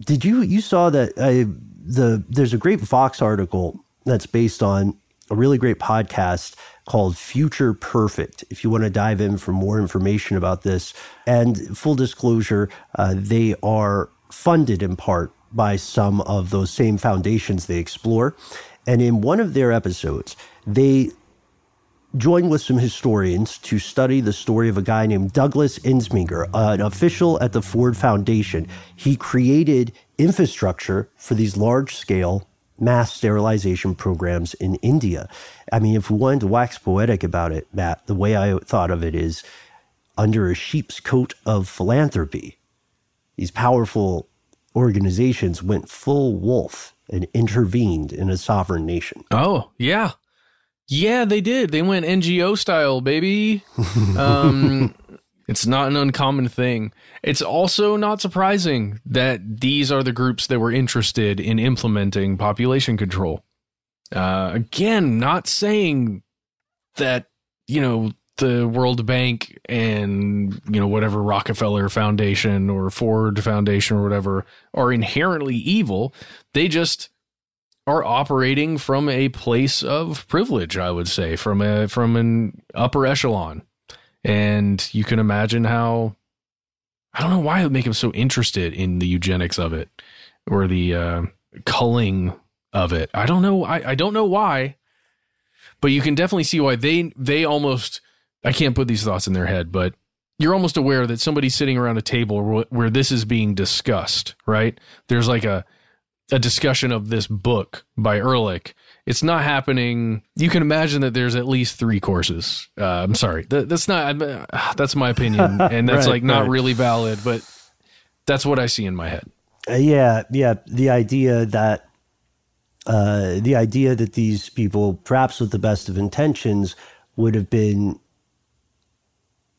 did you you saw that uh, the there's a great Vox article that's based on a really great podcast called Future Perfect. If you want to dive in for more information about this, and full disclosure, uh, they are funded in part by some of those same foundations they explore. And in one of their episodes, they joined with some historians to study the story of a guy named Douglas Ensminger, an official at the Ford Foundation. He created infrastructure for these large scale mass sterilization programs in India. I mean, if we wanted to wax poetic about it, Matt, the way I thought of it is under a sheep's coat of philanthropy, these powerful organizations went full wolf and intervened in a sovereign nation. Oh, yeah. Yeah, they did. They went NGO style, baby. Um, it's not an uncommon thing. It's also not surprising that these are the groups that were interested in implementing population control. Uh, again, not saying that, you know, the World Bank and, you know, whatever Rockefeller Foundation or Ford Foundation or whatever are inherently evil. They just are operating from a place of privilege, I would say, from a from an upper echelon. And you can imagine how I don't know why it would make him so interested in the eugenics of it or the uh, culling of it. I don't know. I, I don't know why, but you can definitely see why they they almost. I can't put these thoughts in their head, but you're almost aware that somebody's sitting around a table where, where this is being discussed. Right? There's like a a discussion of this book by Ehrlich. It's not happening. You can imagine that there's at least three courses. Uh, I'm sorry, that, that's not. Uh, that's my opinion, and that's Right, like not right. really valid. But that's what I see in my head. Uh, yeah, yeah. The idea that uh, the idea that these people, perhaps with the best of intentions, would have been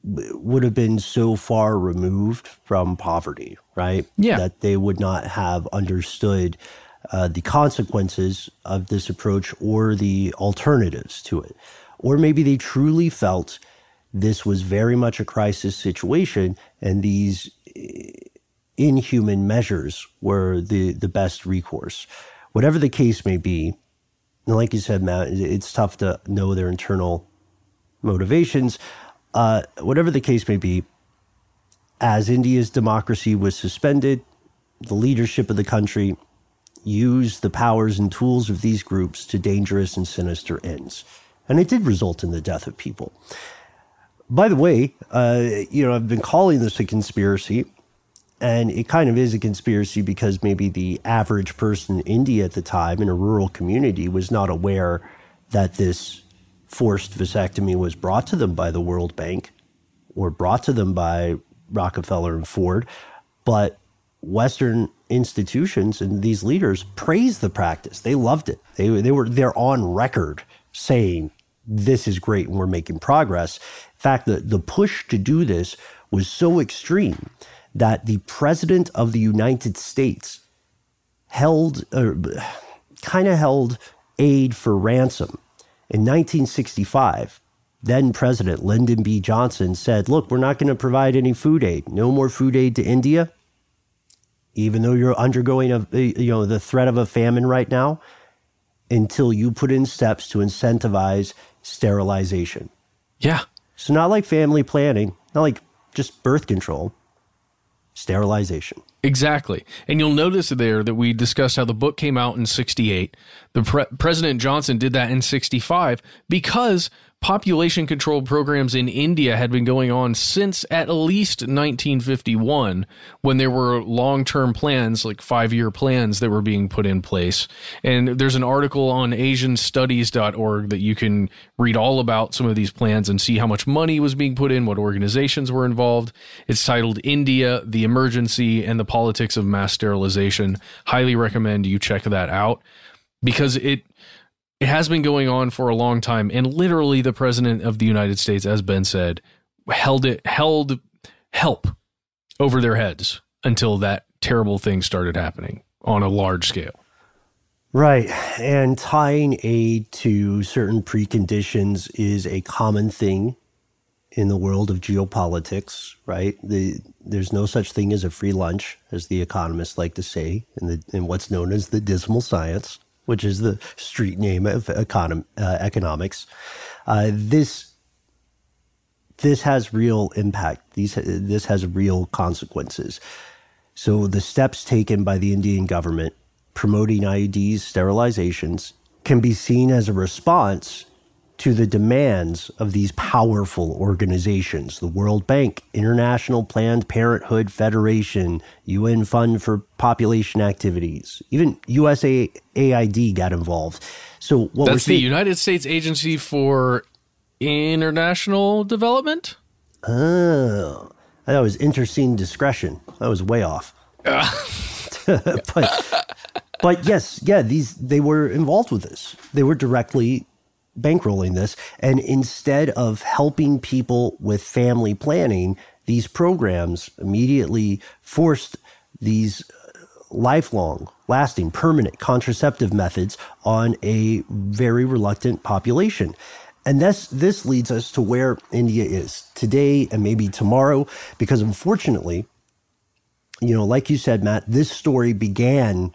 would have been so far removed from poverty, right? Yeah. That they would not have understood uh, the consequences of this approach or the alternatives to it. Or maybe they truly felt this was very much a crisis situation and these inhuman measures were the, the best recourse. Whatever the case may be, and like you said, Matt, it's tough to know their internal motivations. Uh, whatever the case may be, as India's democracy was suspended, the leadership of the country used the powers and tools of these groups to dangerous and sinister ends. And it did result in the death of people. By the way, uh, you know, I've been calling this a conspiracy, and it kind of is a conspiracy because maybe the average person in India at the time in a rural community was not aware that this forced vasectomy was brought to them by the World Bank or brought to them by Rockefeller and Ford. But Western institutions and these leaders praised the practice. They loved it. They, they were they're on record saying this is great and we're making progress. In fact, the, the push to do this was so extreme that the president of the United States held, uh, kind of held aid for ransom. In 1965, then President Lyndon B. Johnson said, Look, we're not going to provide any food aid. No more food aid to India, even though you're undergoing a, you know, the threat of a famine right now, until you put in steps to incentivize sterilization. Yeah. So, not like family planning, not like just birth control, sterilization. Exactly. And you'll notice there that we discussed how the book came out in 68. The pre- President Johnson did that in 65 because population control programs in India had been going on since at least 1951 when there were long-term plans like 5-year plans that were being put in place. And there's an article on asianstudies.org that you can read all about some of these plans and see how much money was being put in, what organizations were involved. It's titled India, the Emergency and the Politics of Mass Sterilization. Highly recommend you check that out because it it has been going on for a long time and literally the president of the United States as Ben said held it held help over their heads until that terrible thing started happening on a large scale. Right. And tying aid to certain preconditions is a common thing in the world of geopolitics, right? The, there's no such thing as a free lunch, as the economists like to say, in, the, in what's known as the dismal science, which is the street name of econom, uh, economics. Uh, this this has real impact. These this has real consequences. So the steps taken by the Indian government promoting IUDs, sterilizations, can be seen as a response to the demands of these powerful organizations the World Bank, International Planned Parenthood Federation, UN Fund for Population Activities, even USAID got involved. So what That's the United States Agency for International Development? Oh, that was interesting discretion. That was way off. but, but yes, yeah, these they were involved with this. They were directly bankrolling this, and instead of helping people with family planning, these programs immediately forced these uh, lifelong, lasting, permanent contraceptive methods on a very reluctant population. And this this leads us to where India is today and maybe tomorrow, because unfortunately, you know, like you said, Matt, this story began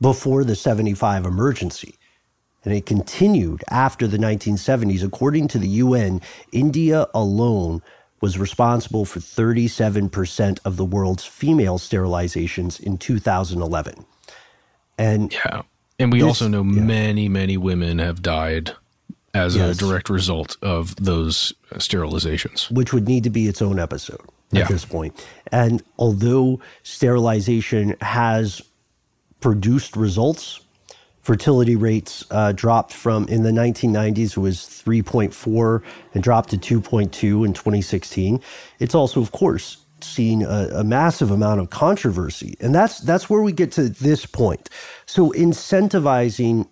before the 75 emergency. And it continued after the 1970s. According to the UN, India alone was responsible for 37% of the world's female sterilizations in 2011. And Yeah. And we This- also know yeah. many, many women have died as Yes. a direct result of those sterilizations. which would need to be its own episode Yeah. at this point. And although sterilization has produced results, fertility rates uh, dropped from in the 1990s it was 3.4 and dropped to 2.2 in 2016. It's also, of course, seen a, a massive amount of controversy, and that's that's where we get to this point. So incentivizing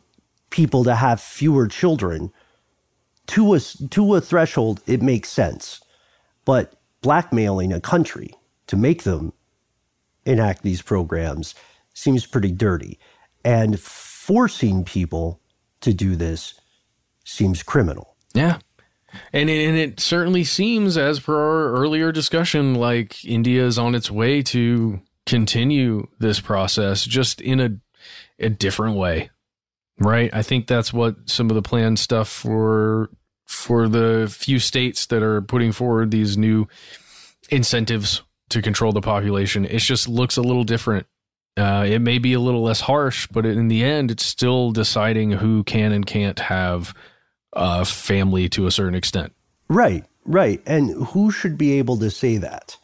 people to have fewer children to a to a threshold, it makes sense. But blackmailing a country to make them enact these programs seems pretty dirty, and forcing people to do this seems criminal. Yeah. And it, and it certainly seems, as per our earlier discussion, like India is on its way to continue this process just in a, a different way. Right? I think that's what some of the planned stuff for for the few states that are putting forward these new incentives to control the population. It just looks a little different. Uh, it may be a little less harsh, but in the end, it's still deciding who can and can't have a family to a certain extent. Right, right. And who should be able to say that?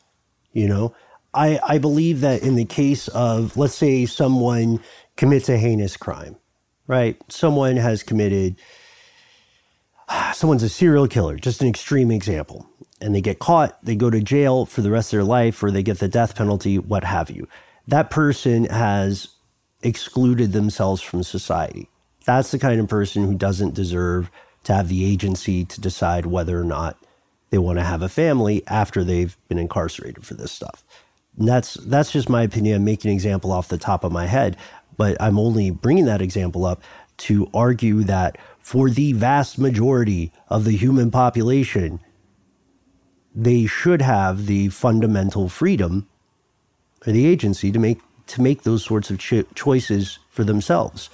You know, I, I believe that in the case of, let's say, someone commits a heinous crime, right? Someone has committed, someone's a serial killer, just an extreme example, and they get caught, they go to jail for the rest of their life, or they get the death penalty, what have you. That person has excluded themselves from society. That's the kind of person who doesn't deserve to have the agency to decide whether or not they want to have a family after they've been incarcerated for this stuff. And that's that's just my opinion. I'm making an example off the top of my head, but I'm only bringing that example up to argue that for the vast majority of the human population, they should have the fundamental freedom or the agency to make to make those sorts of cho- choices for themselves.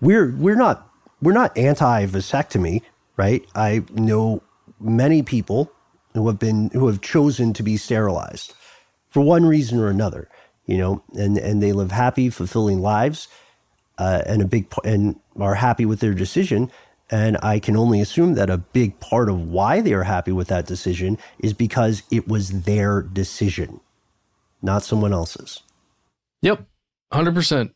We're we're not we're not anti vasectomy, right? I know many people who have been who have chosen to be sterilized for one reason or another, you know, and and they live happy, fulfilling lives, uh, and a big and are happy with their decision. And I can only assume that a big part of why they are happy with that decision is because it was their decision, not someone else's. Yep, hundred percent.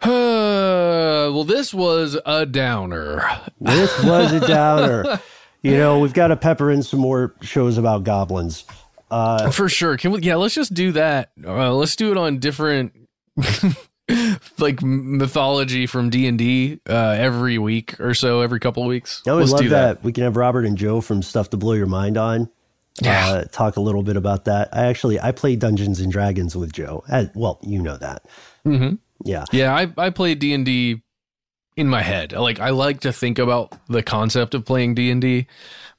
well, this was a downer. This was a downer. you know, we've got to pepper in some more shows about goblins. Uh, For sure. Can we? Yeah, let's just do that. Uh, let's do it on different, like mythology from D and D uh, every week or so, every couple of weeks. I would let's love do that. We can have Robert and Joe from Stuff to Blow Your Mind on. Yeah. Uh, talk a little bit about that. I actually I played Dungeons and Dragons with Joe. Uh, well, you know that. Mm-hmm. Yeah. Yeah, I I play D and D in my head. Like I like to think about the concept of playing D and D,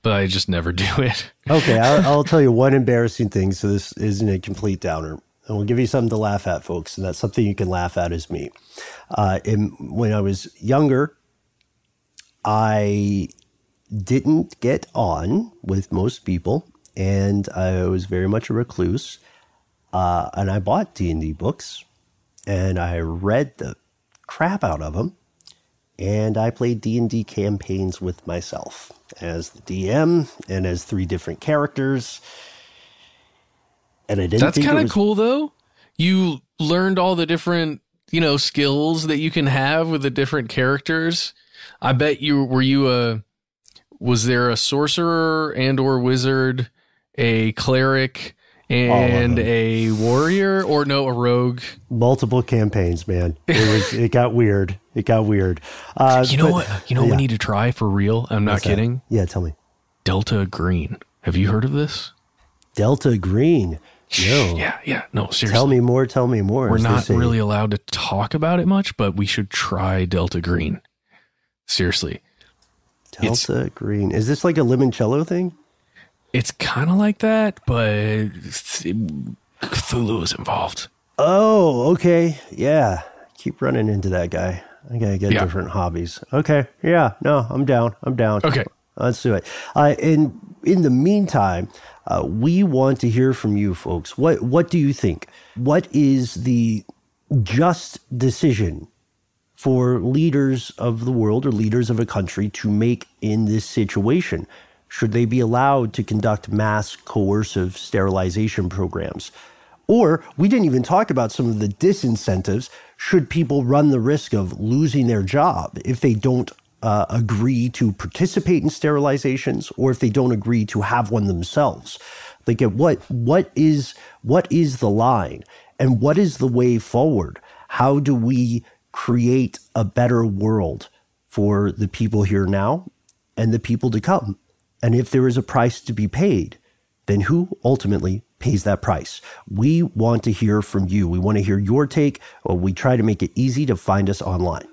but I just never do it. Okay, I'll, I'll tell you one embarrassing thing. So this isn't a complete downer, and we'll give you something to laugh at, folks. And that's something you can laugh at is me. Uh, in, when I was younger, I didn't get on with most people, and I was very much a recluse. Uh, and I bought D and D books, and I read the crap out of them, and I played D and D campaigns with myself as the DM and as three different characters. And I didn't. That's kind of was- cool though. You learned all the different, you know, skills that you can have with the different characters. I bet you were you a was there a sorcerer and or wizard, a cleric and a warrior or no, a rogue? multiple campaigns, man. It was. it got weird. It got weird. Uh, You know but- what? You know what yeah. we need to try for real? I'm not What's that? kidding. Yeah, tell me. Delta Green. Have you heard of this? Delta Green. No. Yeah, yeah. No, seriously. Tell me more. Tell me more. We're not really allowed to talk about it much, but we should try Delta Green. Seriously. it's- Delta Green. Is this like a limoncello thing? It's kind of like that, but Cthulhu is involved. Oh, okay. Yeah. Keep running into that guy. I gotta get Yeah. different hobbies. Okay. Yeah. No, I'm down. I'm down. Okay. Let's do it. Uh, and in the meantime, uh, we want to hear from you folks. What What do you think? What is the just decision for leaders of the world or leaders of a country to make in this situation? Should they be allowed to conduct mass coercive sterilization programs? Or we didn't even talk about some of the disincentives. Should people run the risk of losing their job if they don't uh, agree to participate in sterilizations or if they don't agree to have one themselves? Like, at what what is what is the line, and what is the way forward? How do we create a better world for the people here now and the people to come? And if there is a price to be paid, then who ultimately pays that price? We want to hear from you. We want to hear your take. We try to make it easy to find us online.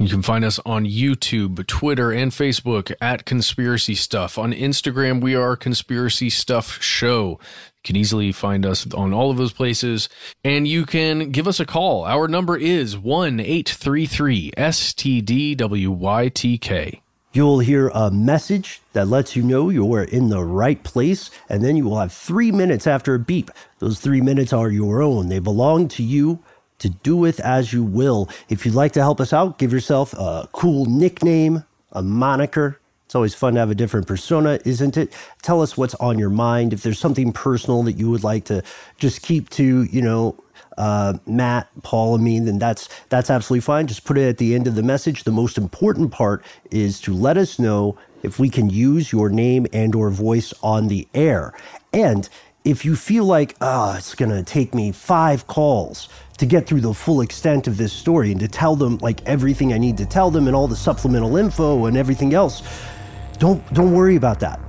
You can find us on YouTube, Twitter, and Facebook at Conspiracy Stuff. On Instagram, we are Conspiracy Stuff Show. You can easily find us on all of those places. And you can give us a call. Our number is 1 833 STDWYTK. You'll hear a message that lets you know you're in the right place, and then you will have three minutes after a beep. Those three minutes are your own, they belong to you to do with as you will. If you'd like to help us out, give yourself a cool nickname, a moniker. It's always fun to have a different persona, isn't it? Tell us what's on your mind. If there's something personal that you would like to just keep to, you know, uh, Matt, Paul, and me, then that's that's absolutely fine. Just put it at the end of the message. The most important part is to let us know if we can use your name and or voice on the air. And if you feel like, ah, oh, it's going to take me five calls to get through the full extent of this story and to tell them like everything I need to tell them and all the supplemental info and everything else, don't don't worry about that.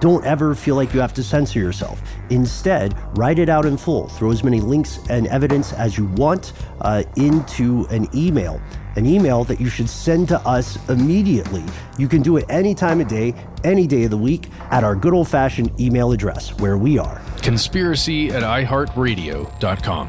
Don't ever feel like you have to censor yourself. Instead, write it out in full. Throw as many links and evidence as you want uh, into an email. An email that you should send to us immediately. You can do it any time of day, any day of the week at our good old fashioned email address where we are conspiracy at iheartradio.com.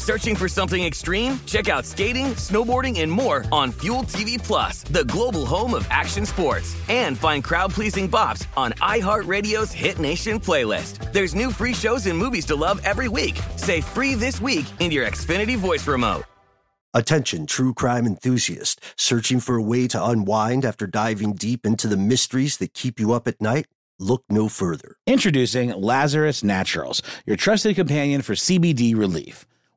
Searching for something extreme? Check out skating, snowboarding, and more on Fuel TV Plus, the global home of action sports. And find crowd-pleasing bops on iHeartRadio's Hit Nation playlist. There's new free shows and movies to love every week. Say free this week in your Xfinity voice remote. Attention, true crime enthusiast, searching for a way to unwind after diving deep into the mysteries that keep you up at night? Look no further. Introducing Lazarus Naturals, your trusted companion for CBD relief.